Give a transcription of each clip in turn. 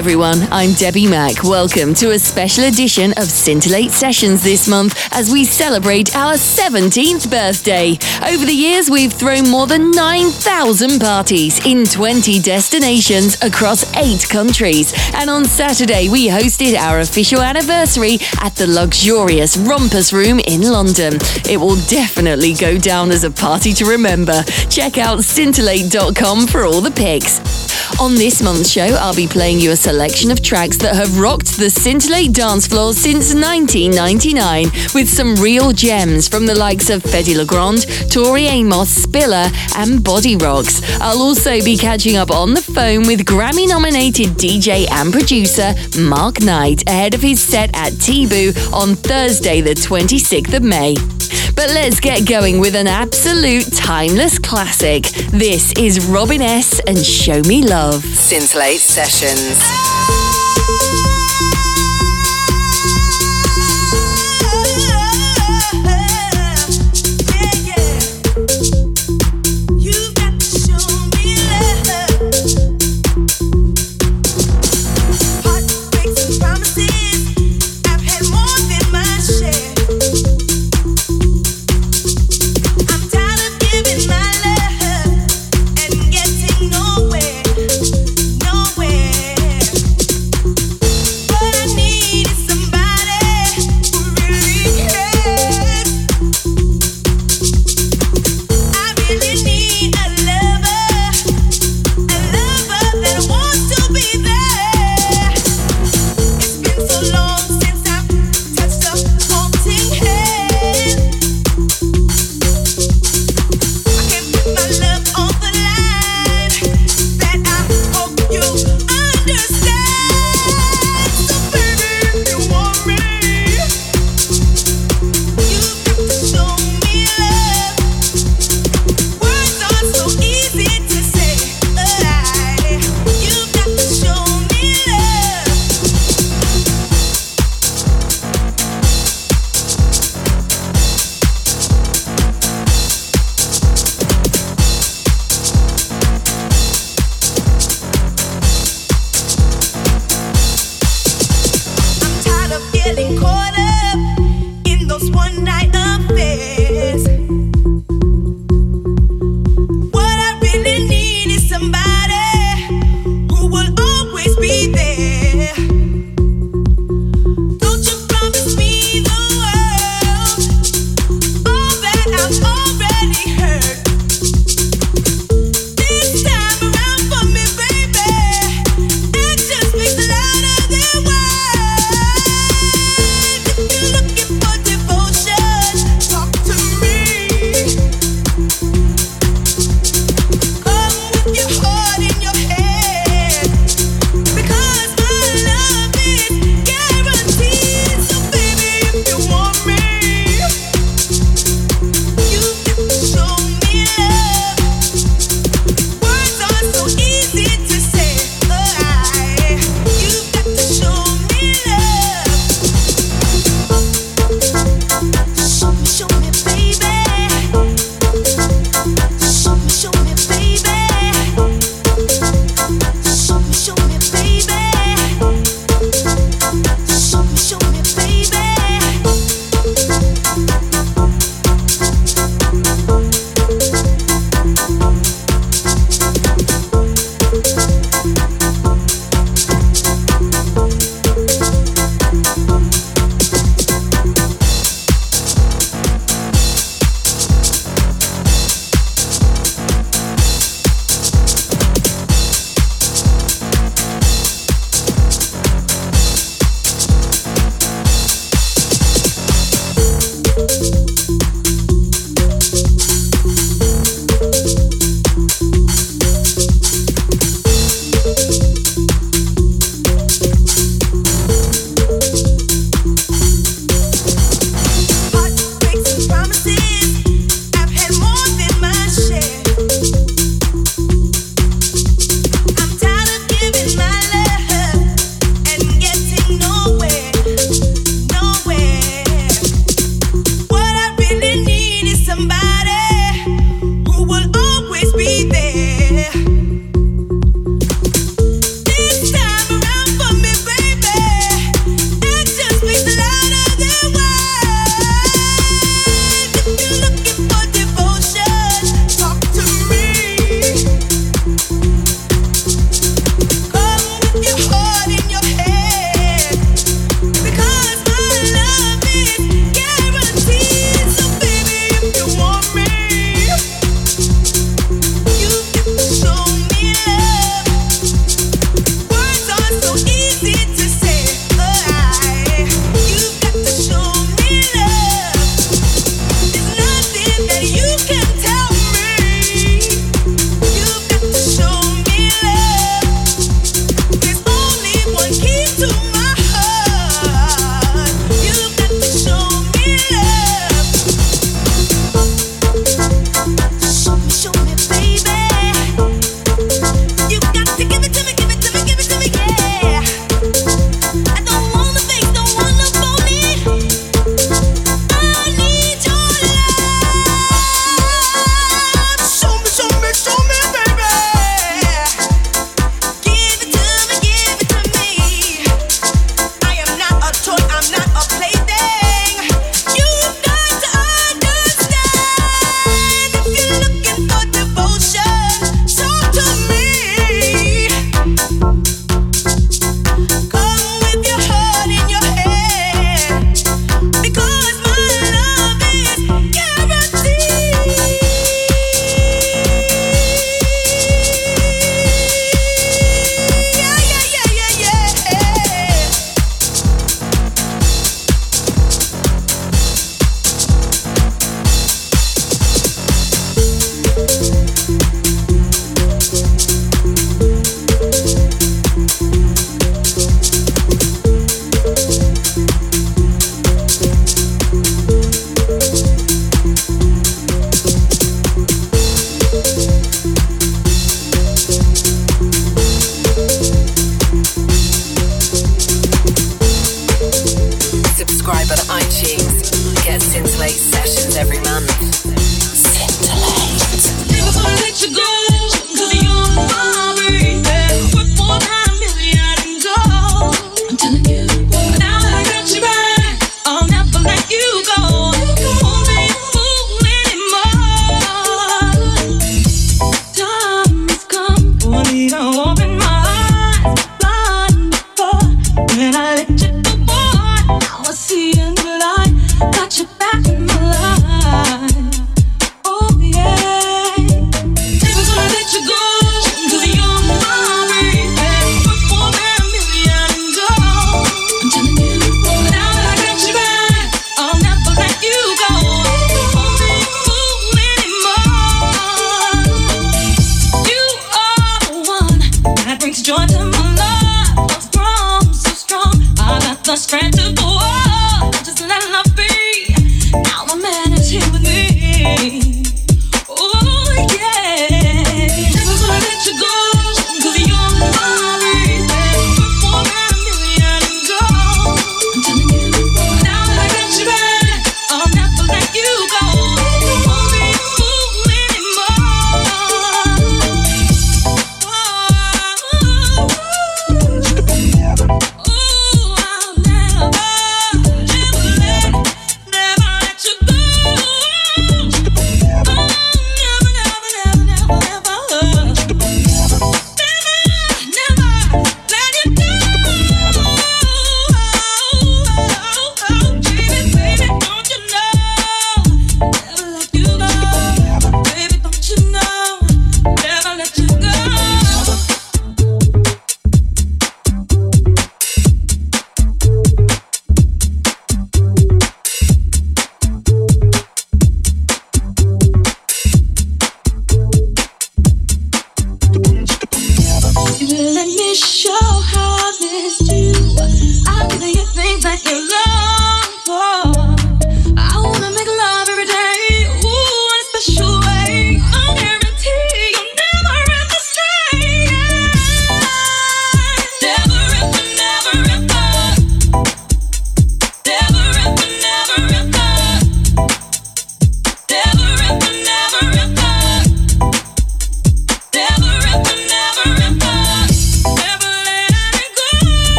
everyone, I'm Debbie Mack. Welcome to a special edition of Scintillate Sessions this month as we celebrate our 17th birthday. Over the years, we've thrown more than 9,000 parties in 20 destinations across eight countries. And on Saturday, we hosted our official anniversary at the luxurious Rumpus Room in London. It will definitely go down as a party to remember. Check out scintillate.com for all the pics. On this month's show, I'll be playing you a selection of tracks that have rocked the Scintillate dance floor since 1999, with some real gems from the likes of Fedde Le Grand, Tori Amos, Spiller, and Bodyrox. I'll also be catching up on the phone with Grammy nominated DJ and producer Mark Knight ahead of his set at Tibu on Thursday, the 26th of May. But let's get going with an absolute timeless classic. This is Robin S. and Show Me Love. Scintillate Sessions.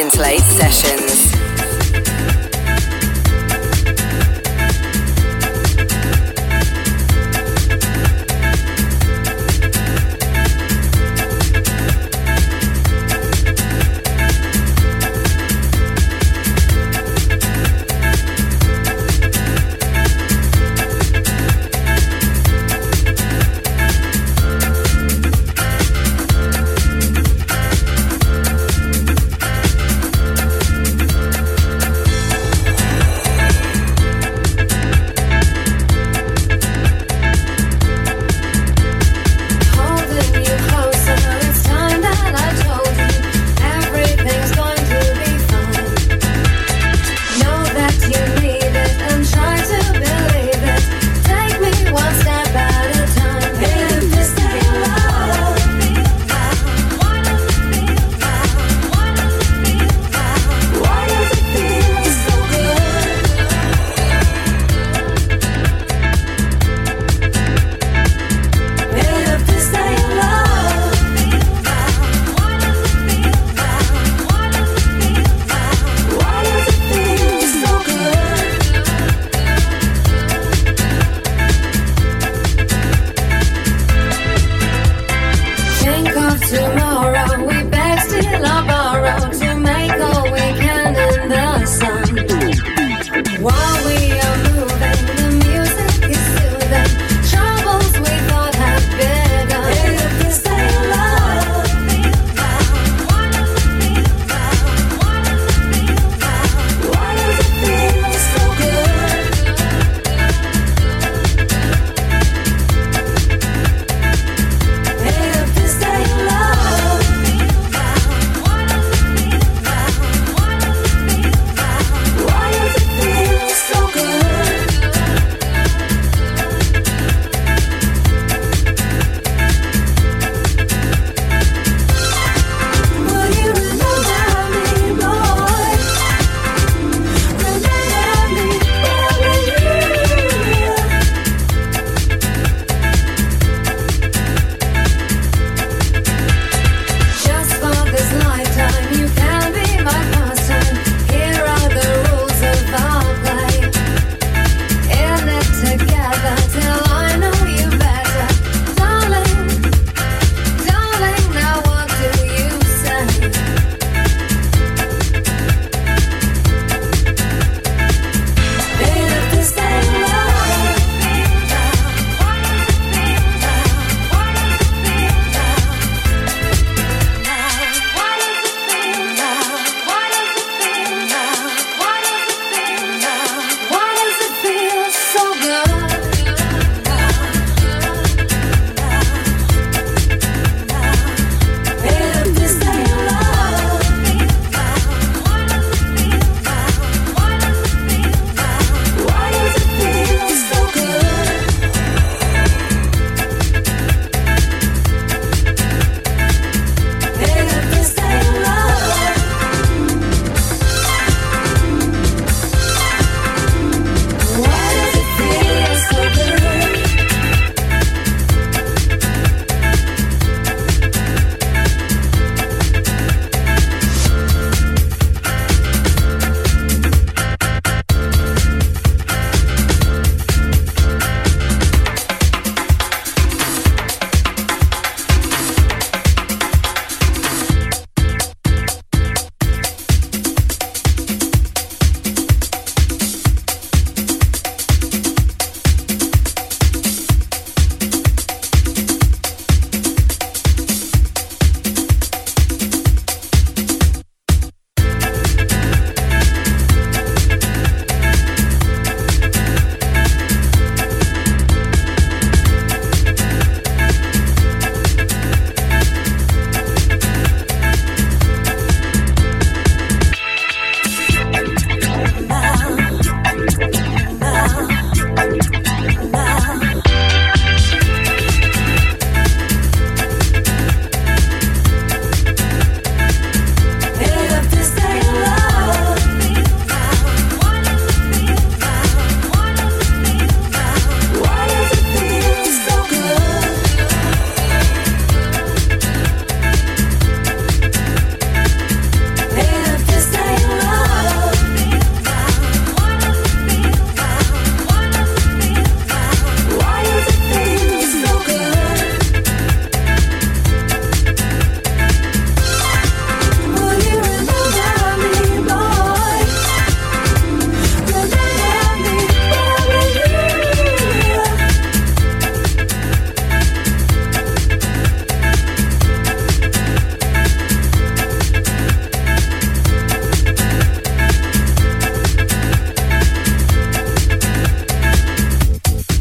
Late Sessions.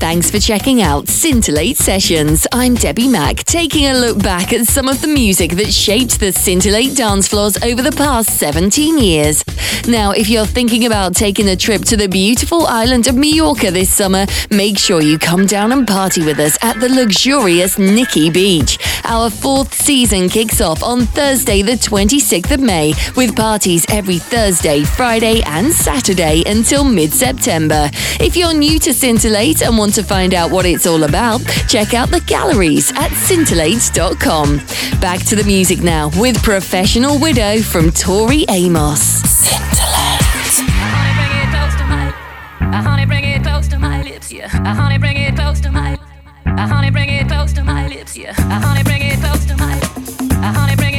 Thanks for checking out Scintillate Sessions. I'm Debbie Mack, taking a look back at some of the music that shaped the Scintillate dance floors over the past 17 years. Now, if you're thinking about taking a trip to the beautiful island of Mallorca this summer, make sure you come down and party with us at the luxurious Nikki Beach. Our fourth season kicks off on Thursday, the 26th of May, with parties every Thursday, Friday, and Saturday until mid September. If you're new to Scintillate and want to find out what it's all about, check out the galleries at scintillate.com. Back to the music now with Professional Widow from Tori Amos. Scintillate. Honey, bring it close to my, uh, honey, bring it close to my lips, yeah. Uh, honey, bring it close to my, uh, honey, bring it close to my lips, yeah. Honey, bring it close to my, honey, bring it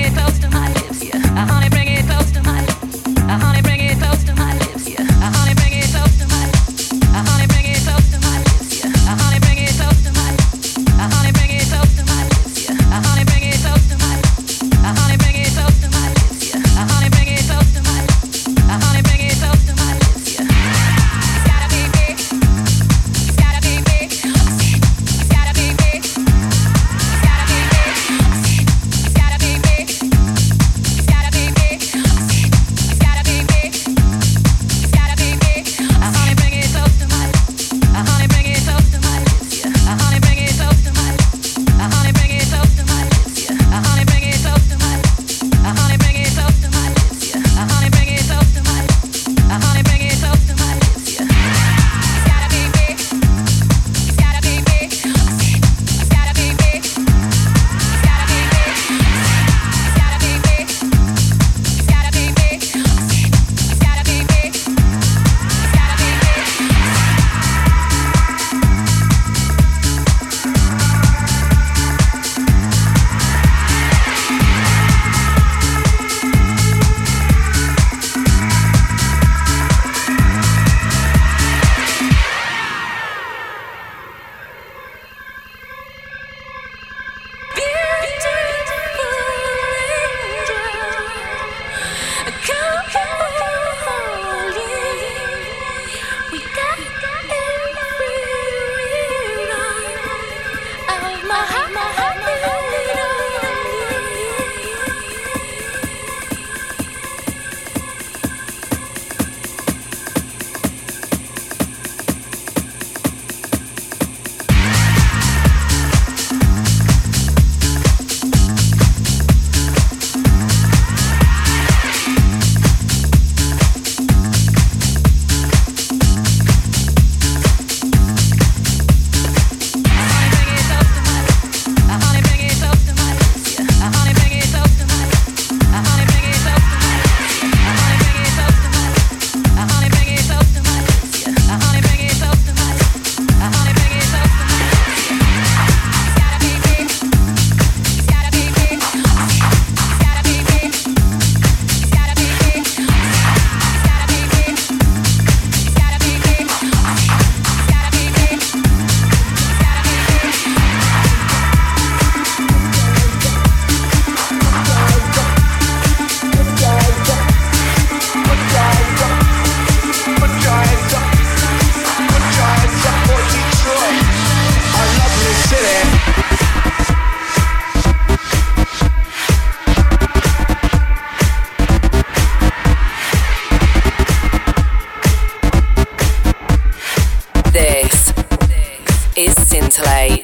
play.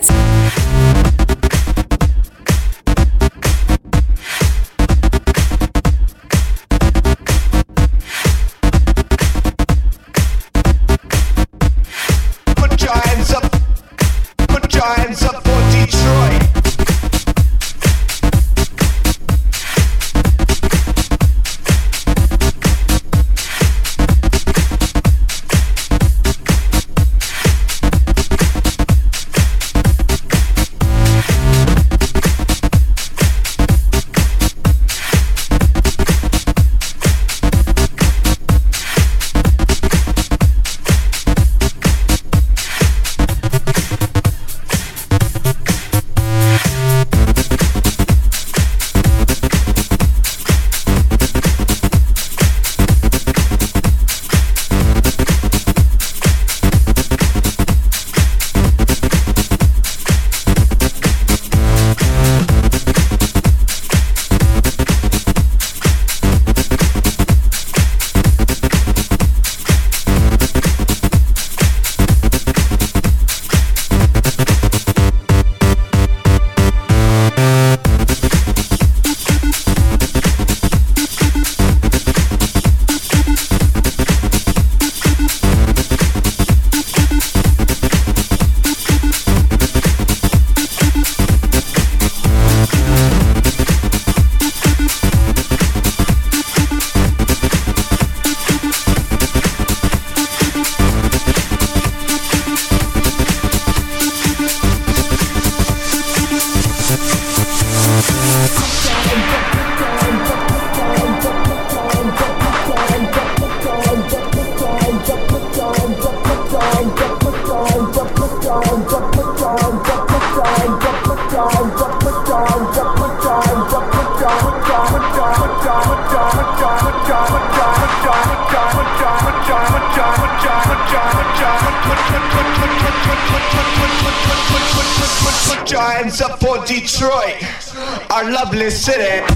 Lovely city.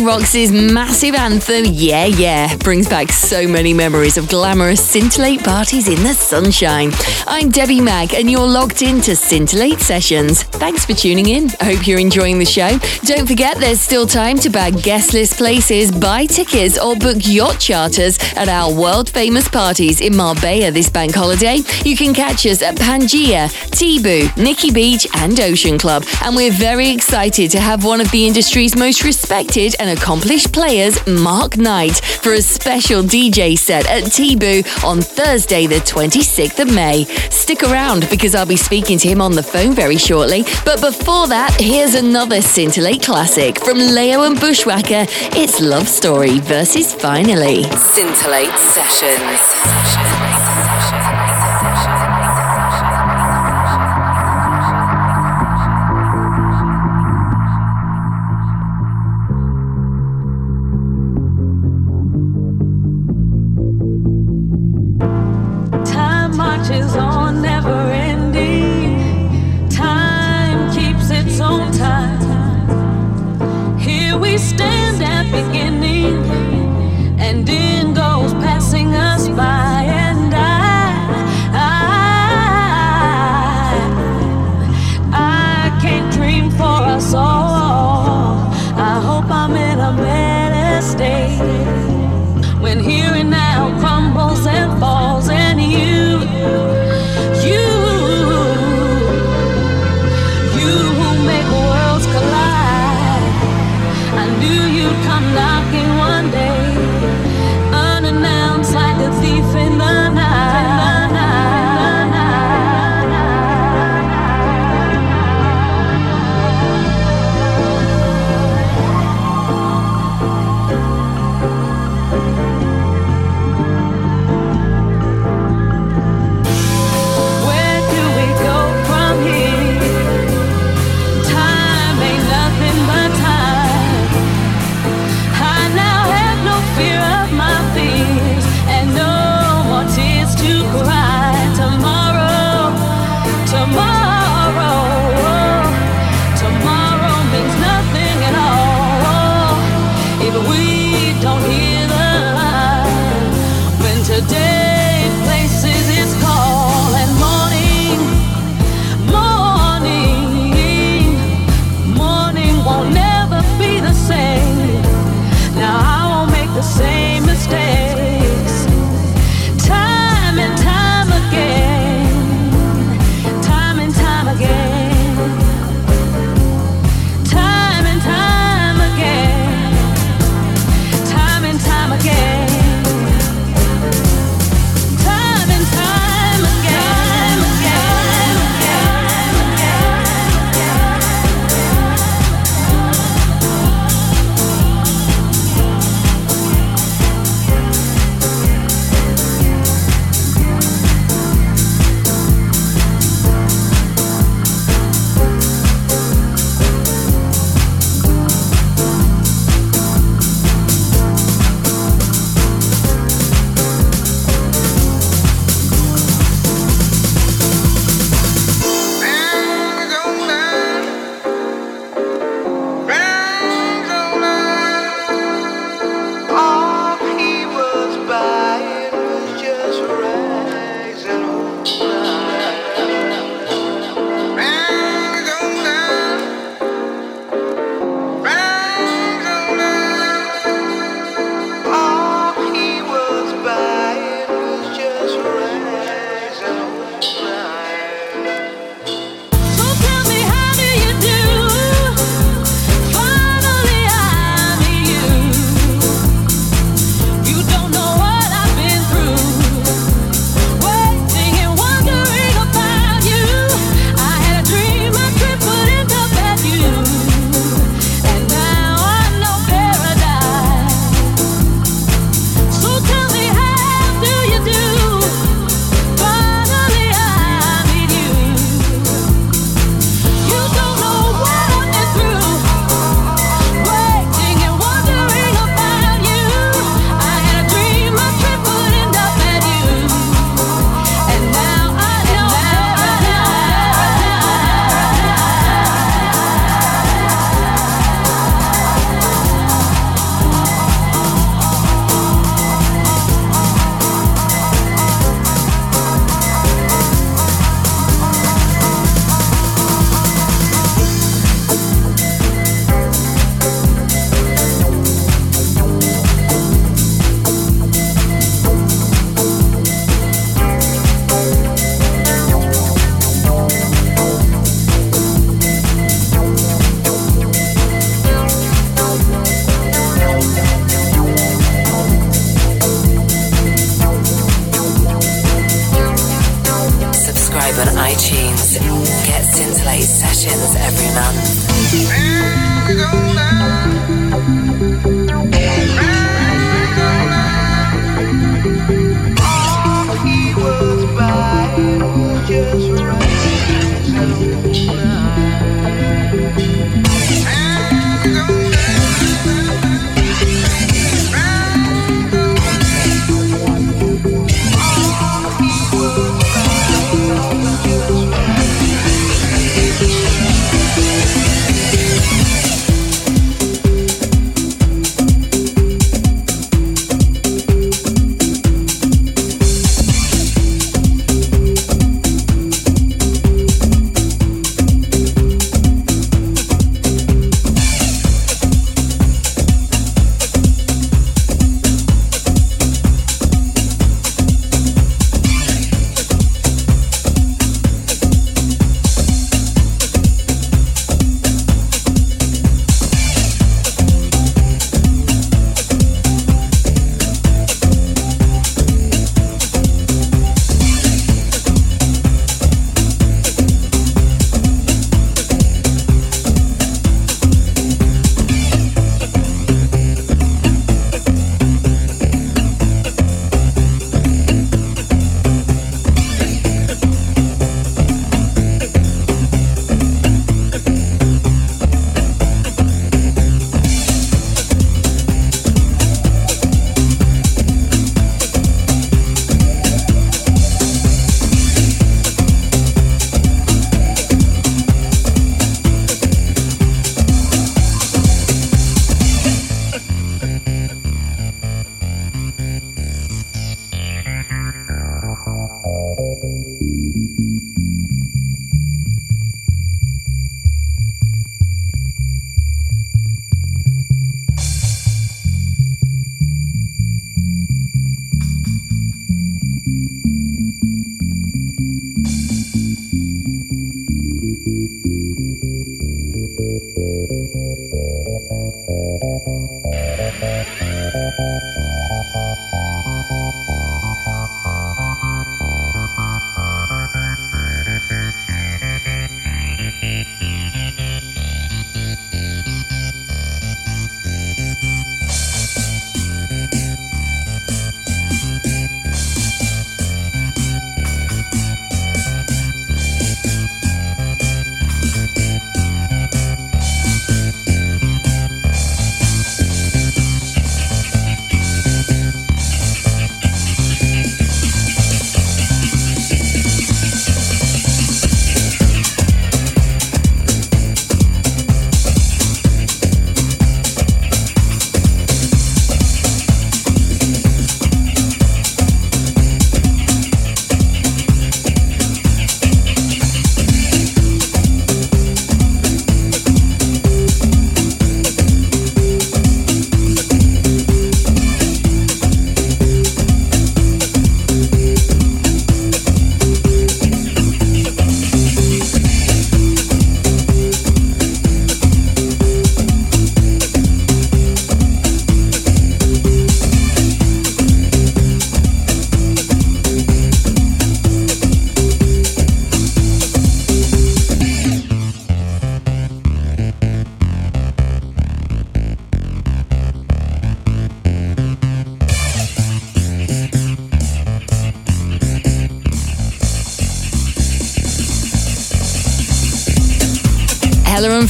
Rocks' massive anthem, Yeah Yeah, brings back so many memories of glamorous Scintillate parties in the sunshine. I'm Debbie Mack, and you're logged into Scintillate Sessions. Thanks for tuning in. I hope you're enjoying the show. Don't forget, there's still time to bag guest list places, buy tickets, or book yacht charters at our world famous parties in Marbella this bank holiday. You can catch us at Pangea, Tibu, Nikki Beach, and Ocean Club. And we're very excited to have one of the industry's most respected and accomplished players, Mark Knight, for a special DJ set at Tibu on Thursday, the 26th of May. Stick around because I'll be speaking to him on the phone very shortly. But before that, here's another Scintillate classic from Layo and Bushwacka. It's Love Story versus Finally. Scintillate Sessions.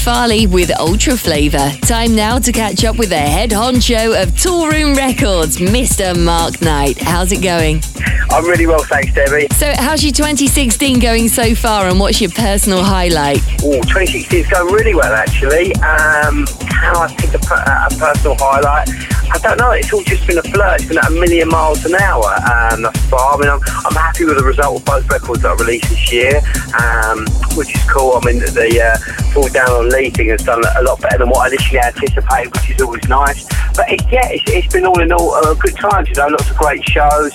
Farley with Ultra Flava. Time now to catch up with the head honcho of Toolroom Records, Mr. Mark Knight. How's it going? I'm really well, thanks, Debbie. So, how's your 2016 going so far, and what's your personal highlight? Oh, 2016 is going really well, actually. Um, how I pick a, a personal highlight? I don't know. It's all just been a blur. It's been at a million miles an hour um, thus far. I mean, I'm, I'm happy with the result of both records that I released this year, um, which is cool. I mean, the uh, Fall Down on Leaping has done a lot better than what I initially anticipated, which is always nice. But it, yeah, it's, it's been all in all a good time. You know, lots of great shows.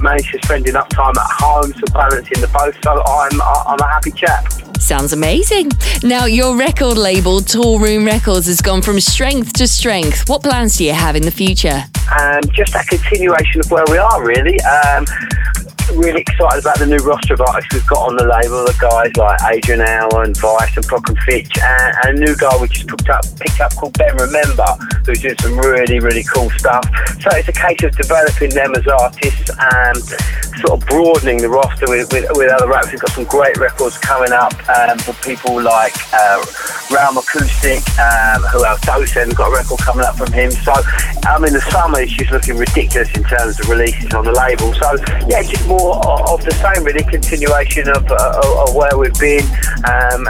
Managed to spend enough time at home, so balancing the both. So I'm I'm a happy chap. Sounds amazing. Now, your record label, Toolroom Records, has gone from strength to strength. What plans do you have in the future? Um, just a continuation of where we are, really. Um, really excited about the new roster of artists we've got on the label. The guys like Adrian Allen, and Vice, and Prok and Fitch, and, and, a new guy we just picked up, picked up called Ben Remember, who's doing some really, really cool stuff. So it's a case of developing them as artists and sort of broadening the roster with, with, with other rappers. We've got some great records coming up um, for people like uh, Realm Acoustic, um, who else? Dosen, got a record coming up from him. So, I mean, the summer is just looking ridiculous in terms of releases on the label. So, yeah, just more of the same, really, continuation of, uh, of where we've been. Um,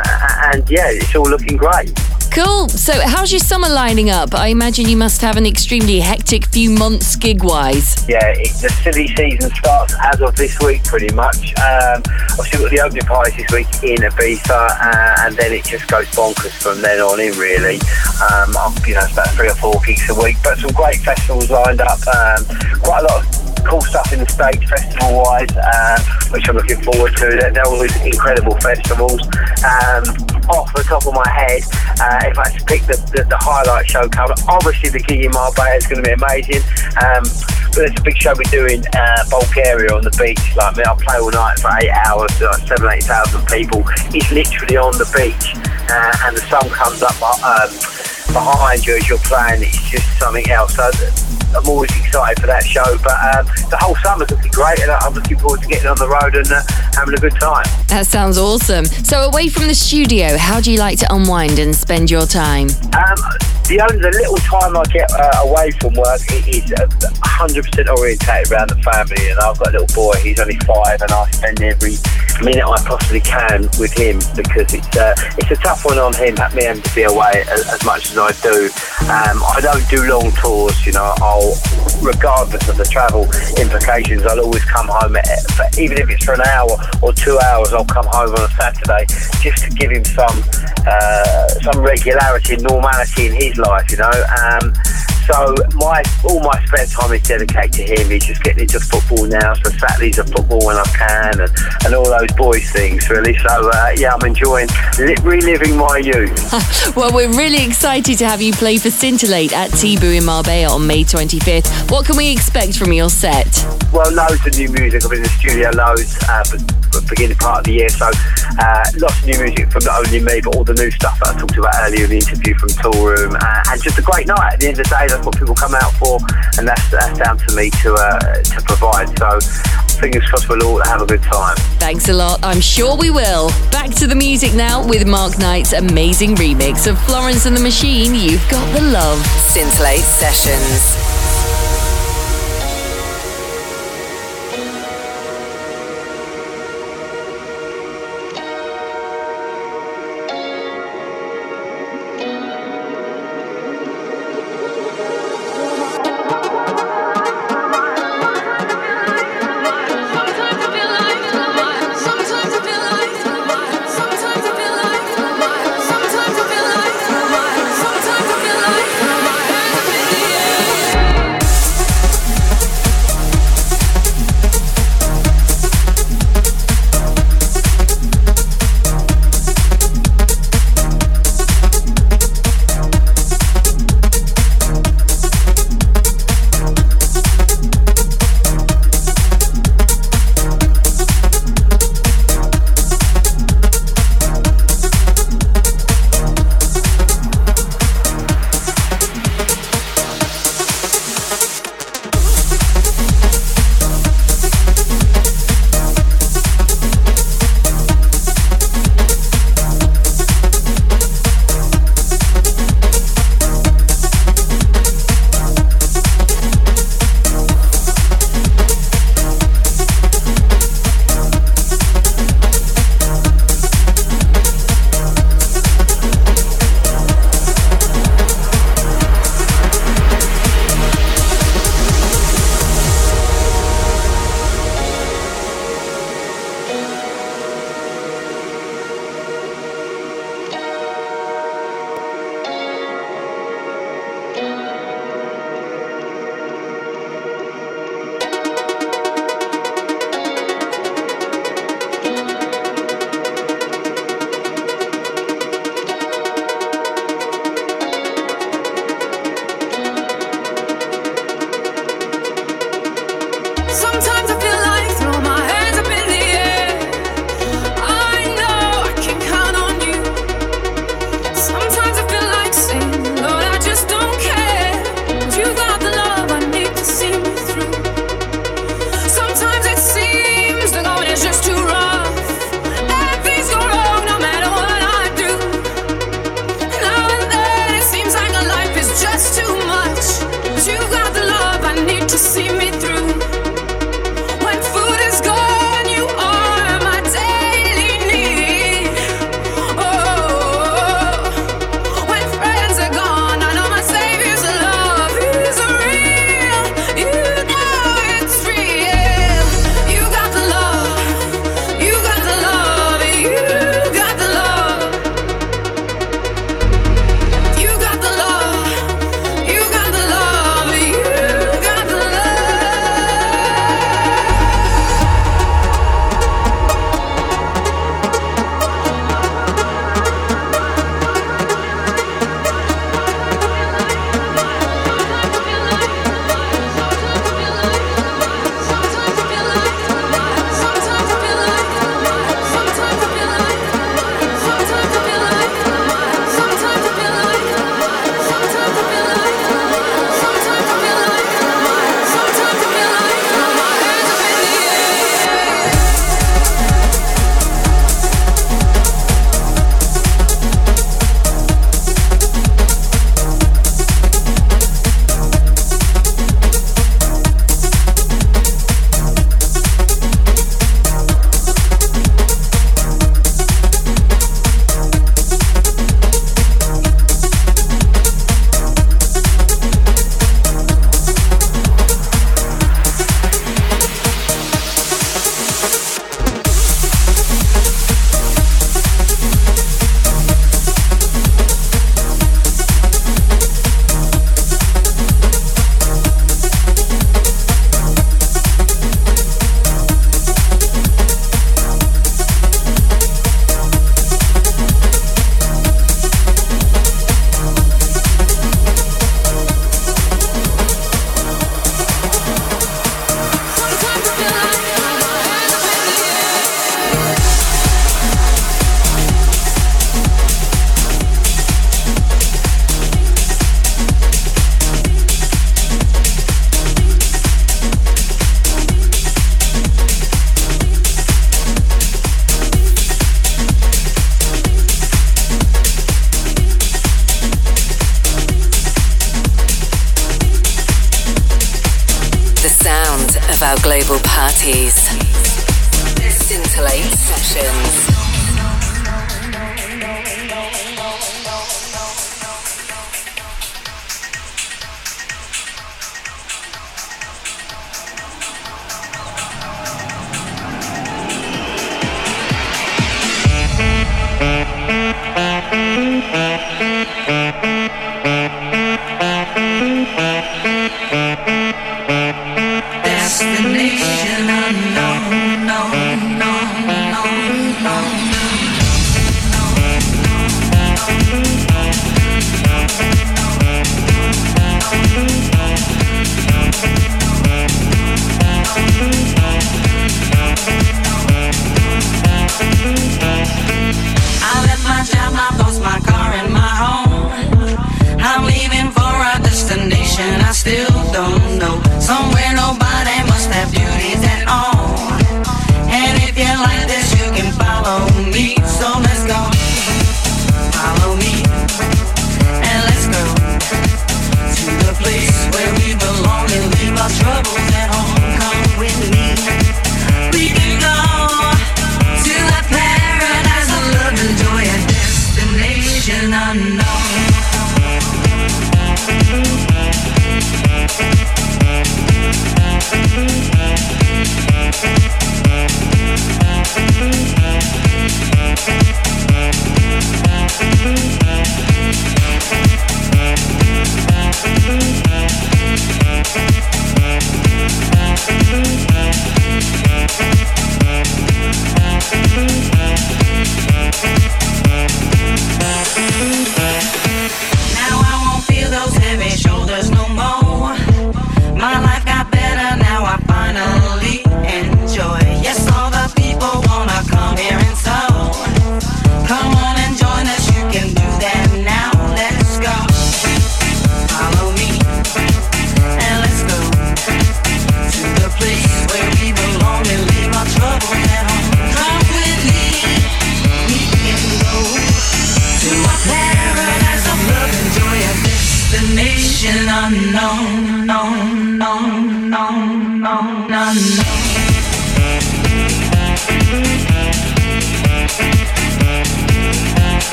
and yeah, it's all looking great. Cool. So, how's your summer lining up? I imagine you must have an extremely hectic few months gig wise. Yeah, it, the silly season starts as of this week, pretty much. Um, obviously, we've got the opening parties this week in Ibiza, uh, and then it just goes bonkers from then on in, really. Um, you know, it's about three or four gigs a week, but some great festivals lined up. Um, quite a lot of cool stuff in the States festival wise, uh, which I'm looking forward to. They're, they're always incredible festivals. Um, off the top of my head, uh, if I had to pick the, the, the, highlight show coming, obviously the gig in Marbella is going to be amazing. Um, but there's a big show we're doing uh, Bulgaria on the beach. Like I'll play all night for eight hours to like seven, eight thousand people. It's literally on the beach, uh, and the sun comes up um, behind you as you're playing. It's just something else. So I'm always excited for that show. But um, the whole summer's looking great, and I'm looking forward to getting on the road and uh, having a good time. That sounds awesome. So, away from the studio, how do you like to unwind and spend your time? Um, the only the little time I get uh, away from work is uh, 100% orientated around the family. And I've got a little boy; he's only five, and I spend every minute I possibly can with him because it's uh, it's a tough one on him, me having to be away as, as much as I do. Um, I don't do long tours, you know. I'll, regardless of the travel implications, I'll always come home, at, even if it's for an hour or two hours. I'll come home on a Saturday just to give him some uh, some regularity and normality in his life, you know. Um, so my all my spare time is dedicated to him. He's just getting into football now, so Saturdays are football when I can, and, and all those boys things really. So uh, yeah, I'm enjoying li- reliving my youth. well, we're really excited to have you play for Scintillate at Tibu in Marbella on May 25th. What can we expect from your set? Well, loads of new music. I've been in the studio loads, uh, but beginning part of the year, so uh, lots of new music from not only me, but all the new stuff that I talked about earlier in the interview from Toolroom, uh, and just a great night. At the end of the day, that's what people come out for, and that's, that's down to me to uh, to provide. So fingers crossed we'll all have a good time. Thanks a lot. I'm sure we will. Back to the music now with Mark Knight's amazing remix of Florence and the Machine. You've got the love. Scintillate Sessions. somewhere nobody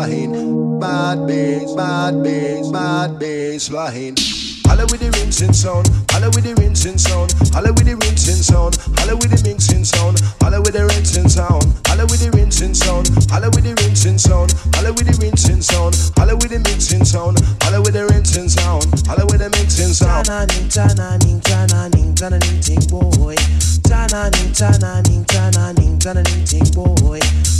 line, bad bass, bad bass, bad bass line. Holla with the rinsing sound, holla with the rinsing sound, holla with the rinsing sound, holla with the mixing sound, holla with the rinsing sound, holla with the rinsing sound, holla with the rinsing sound, holla with the rinsing sound, holla with the mixing sound, holla with the rinsing sound, holla with the mixing sound. Tananing, tananing, tananing, tananing, ting boy. Tananing, tananing, tananing, tananing, ting boy.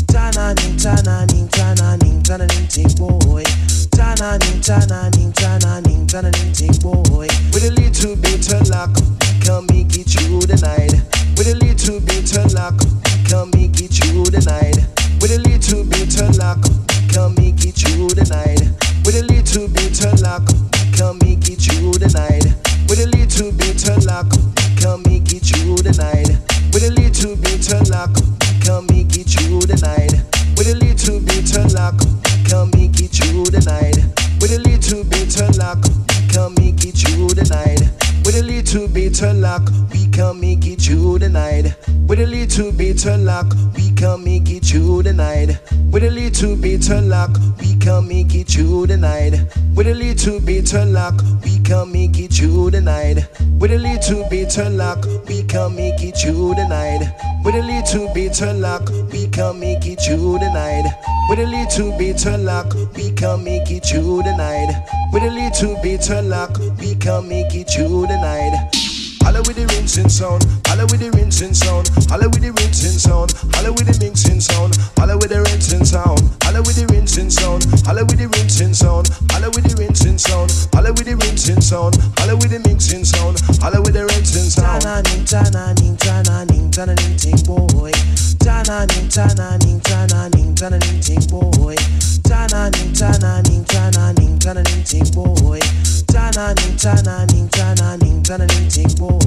Tananing, tananing, tananing, tananing, ting boy. Tananing, tananing, tananing, tananing, ting boy. With a little bit of luck, can make it through the night. With a little bit of luck, can make it through the night. With a little bit of luck, can make it through the night. With a little bit of luck, can make it through the night. With a little bit of luck, can make it through the night. With a little bit of luck, can make it through the night. With a little bit of luck, can make it through the night. With a little bit of luck, we can make it through the night. With a little bit of luck, we can make it through the night. With a little bit of luck, we can make it through the night. With a little bit of luck, we can make it through the night. With a little bit of luck, we can make it through the night. With a little bit of luck, we can make it through the night. With a little bit of luck, we can make it through the night. With a little bit of luck, we can make it through the night. With a little bit of luck, we can make it through the night. Holla with the rinsing sound, holla with the rinsing sound, holla with the rinsing sound, holla with the mixing sound, holla with the rinsing sound, holla with the rinsing sound, holla with the rinsing sound, holla with the rinsing sound, holla with the rinsing sound, holla with the mixing sound, holla with the rinsing sound. Tananing, tananing, tananing, tananing, ting boy. Tananing, tananing, tananing, tananing, ting boy. Tananing, tananing, tananing, tananing, ting boy. Tananing, tananing, tananing, tananing, ting boy.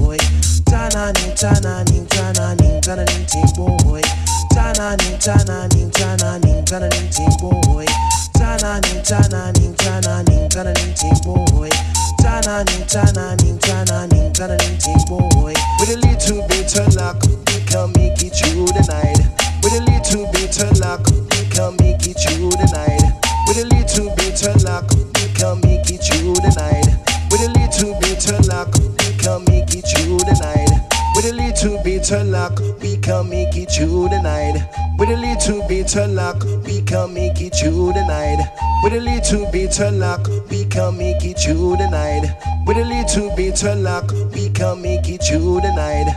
Tananing, tananing, tananing, tananing, ting boy. Tananing, tananing, tananing, tananing, ting boy. Tananing, tananing, tananing, tananing, ting boy. Tananing, tananing, tananing, tananing, ting boy. With a little bit of luck, we can make it through the night. With a little bit of luck, we can make it through the night. With a little bit of luck, we can make it through the night. With a little bit of luck, we can make it through the night. With a little bit of luck, we can make it through the night. With a little bit of luck, we can make it through the night. With a little bit of luck, we can make it through the night. With a little bit of luck, we can make it through the night.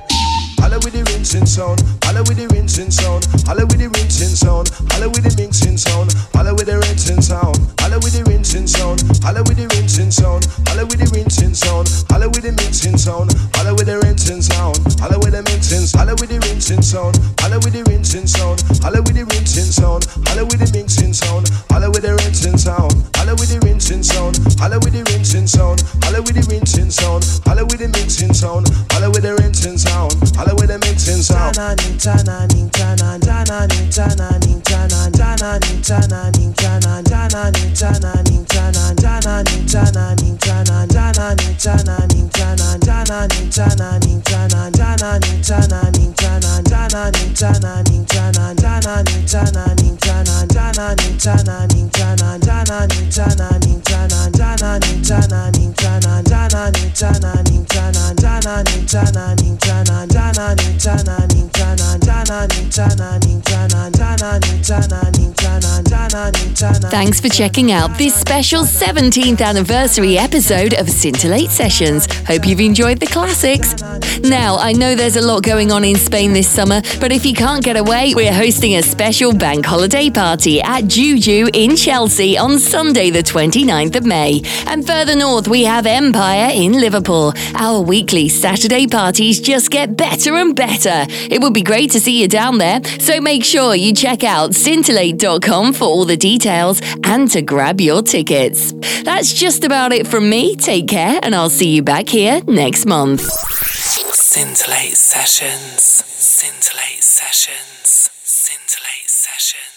Holla with the rinsing sound, holla with the rinsing sound, holla with the rinsing sound, holla with the mixing sound, holla with the rinsing sound, holla with the rinsing sound, holla with the rinsing sound, holla with the rinsing sound, holla with the mixing sound, holla with the rinsing sound, holla with the mixing, holla with the rinsing sound, holla with the rinsing sound, holla with the rinsing sound, holla with the mixing sound, holla with the rinsing sound, holla with the rinsing sound, holla with the rinsing sound, holla with the rinsing sound, holla with the mixing sound, holla with the rinsing sound, holla with the mixing sound. Tananing, tananing, tananing, tananing, tananing, tananing, tananing, tananing, tananing, tananing, tananing, tananing, tananing, tananing, tananing, tananing, tananing, Thanks for checking out this special 17th anniversary episode of Scintillate Sessions. Hope you've enjoyed the classics. Now, I know there's a lot going on in Spain this summer, but if you can't get away, we're hosting a special bank holiday party at Juju in Chelsea on Sunday, the 29th of May. And further north, we have Empire in Liverpool. Our weekly Saturday parties just get better and better. It would be great to see you down there, so make sure you check out scintillate.com for all the details and to grab your tickets. That's just about it from me. Take care, and I'll see you back here next month. Scintillate Sessions. Scintillate Sessions. Scintillate Sessions. Scintillate Sessions. Scintillate Sessions.